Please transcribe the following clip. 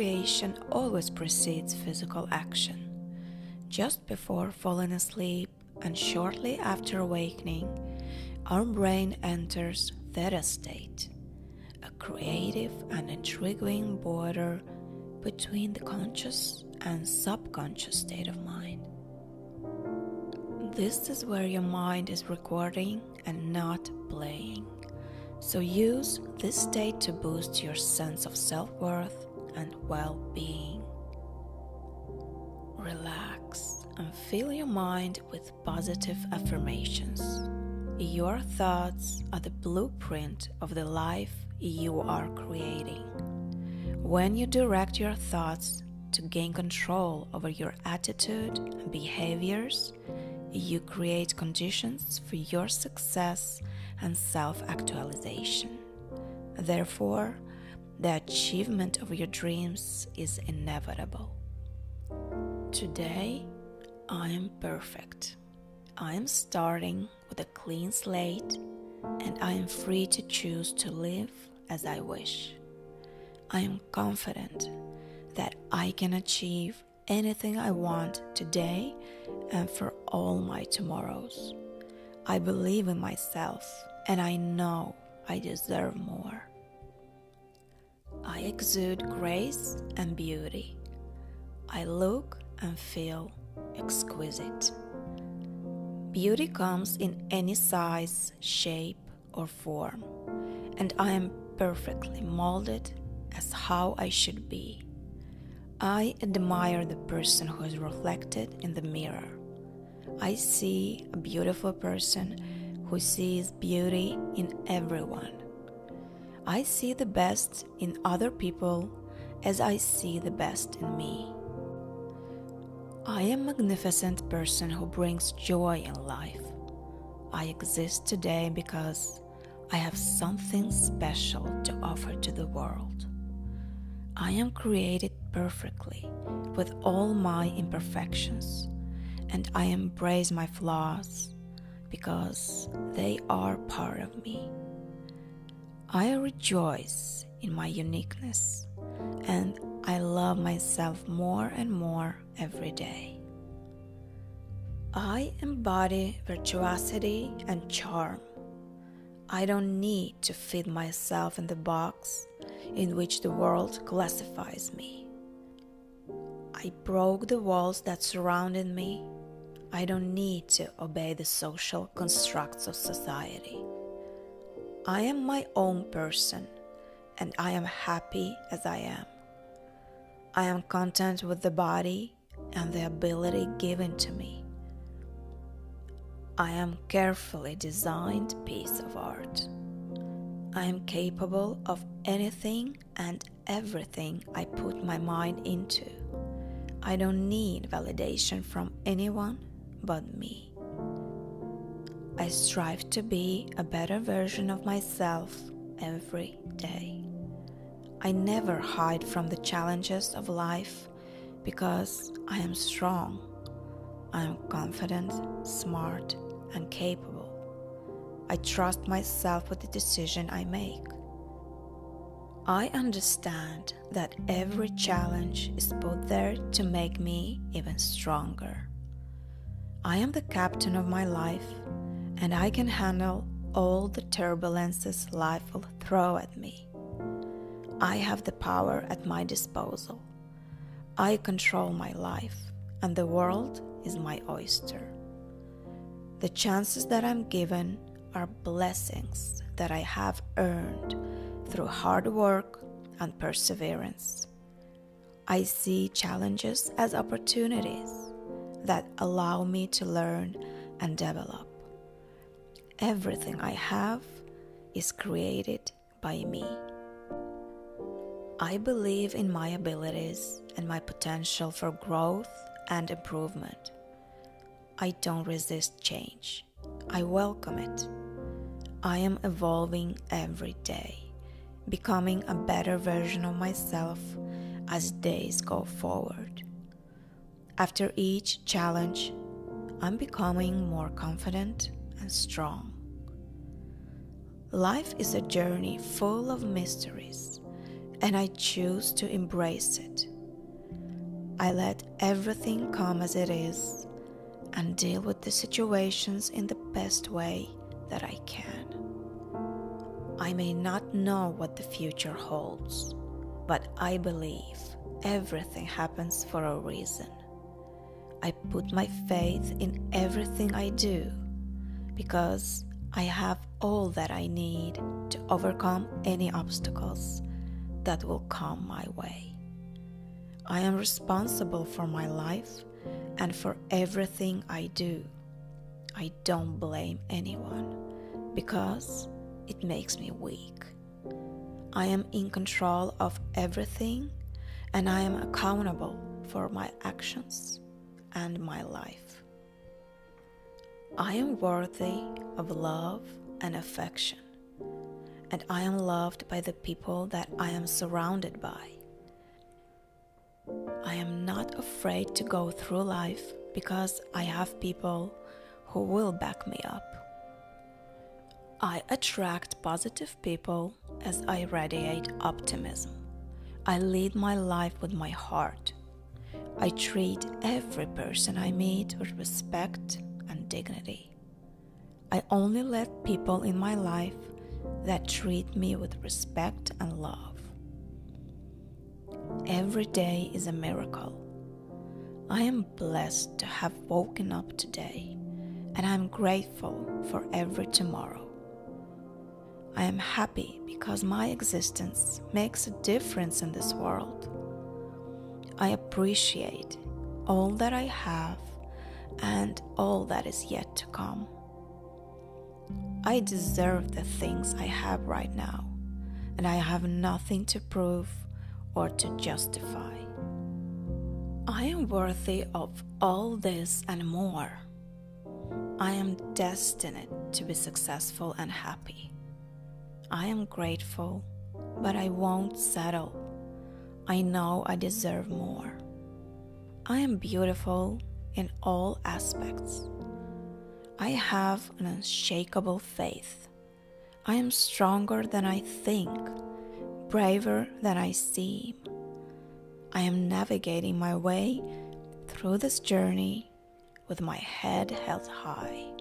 creation always precedes physical action. Just before falling asleep and shortly after awakening, our brain enters theta state, a creative and intriguing border between the conscious and subconscious state of mind. This is where your mind is recording and not playing. So use this state to boost your sense of self worth and well being. Relax and fill your mind with positive affirmations. Your thoughts are the blueprint of the life you are creating. When you direct your thoughts to gain control over your attitude and behaviors, you create conditions for your success and self actualization. Therefore, the achievement of your dreams is inevitable. Today, I am perfect. I am starting with a clean slate and I am free to choose to live as I wish. I am confident that I can achieve anything I want today and for all my tomorrows. I believe in myself and I know I deserve more. I exude grace and beauty. I look and feel exquisite. Beauty comes in any size, shape, or form, and I am perfectly molded as how I should be. I admire the person who is reflected in the mirror. I see a beautiful person who sees beauty in everyone. I see the best in other people as I see the best in me. I am a magnificent person who brings joy in life. I exist today because I have something special to offer to the world. I am created perfectly with all my imperfections, and I embrace my flaws because they are part of me. I rejoice in my uniqueness and I love myself more and more every day. I embody virtuosity and charm. I don't need to fit myself in the box in which the world classifies me. I broke the walls that surrounded me I don't need to obey the social constructs of society. I am my own person and I am happy as I am. I am content with the body and the ability given to me. I am carefully designed piece of art. I am capable of anything and everything I put my mind into. I don't need validation from anyone but me. I strive to be a better version of myself every day. I never hide from the challenges of life because I am strong. I am confident, smart, and capable. I trust myself with the decision I make. I understand that every challenge is put there to make me even stronger. I am the captain of my life, and I can handle all the turbulences life will throw at me. I have the power at my disposal. I control my life, and the world is my oyster. The chances that I'm given are blessings that I have earned through hard work and perseverance. I see challenges as opportunities that allow me to learn and develop. Everything I have is created by me. I believe in my abilities and my potential for growth and improvement. I don't resist change, I welcome it. I am evolving every day, becoming a better version of myself as days go forward. After each challenge, I'm becoming more confident and strong. Life is a journey full of mysteries, and I choose to embrace it. I let everything come as it is and deal with the situations in the best way that I can. I may not know what the future holds, but I believe everything happens for a reason. I put my faith in everything I do because I have all that I need to overcome any obstacles that will come my way. I am responsible for my life and for everything I do. I don't blame anyone because it makes me weak. I am in control of everything and I am accountable for my actions and my life. I am worthy of love and affection, and I am loved by the people that I am surrounded by. I am not afraid to go through life because I have people who will back me up. I attract positive people as I radiate optimism. I lead my life with my heart. I treat every person I meet with respect and dignity. I only let people in my life that treat me with respect and love. Every day is a miracle. I am blessed to have woken up today, and I am grateful for every tomorrow. I am happy because my existence makes a difference in this world. I appreciate all that I have and all that is yet to come. I deserve the things I have right now, and I have nothing to prove or to justify. I am worthy of all this and more. I am destined to be successful and happy. I am grateful, but I won't settle. I know I deserve more. I am beautiful in all aspects. I have an unshakable faith. I am stronger than I think, braver than I seem. I am navigating my way through this journey with my head held high.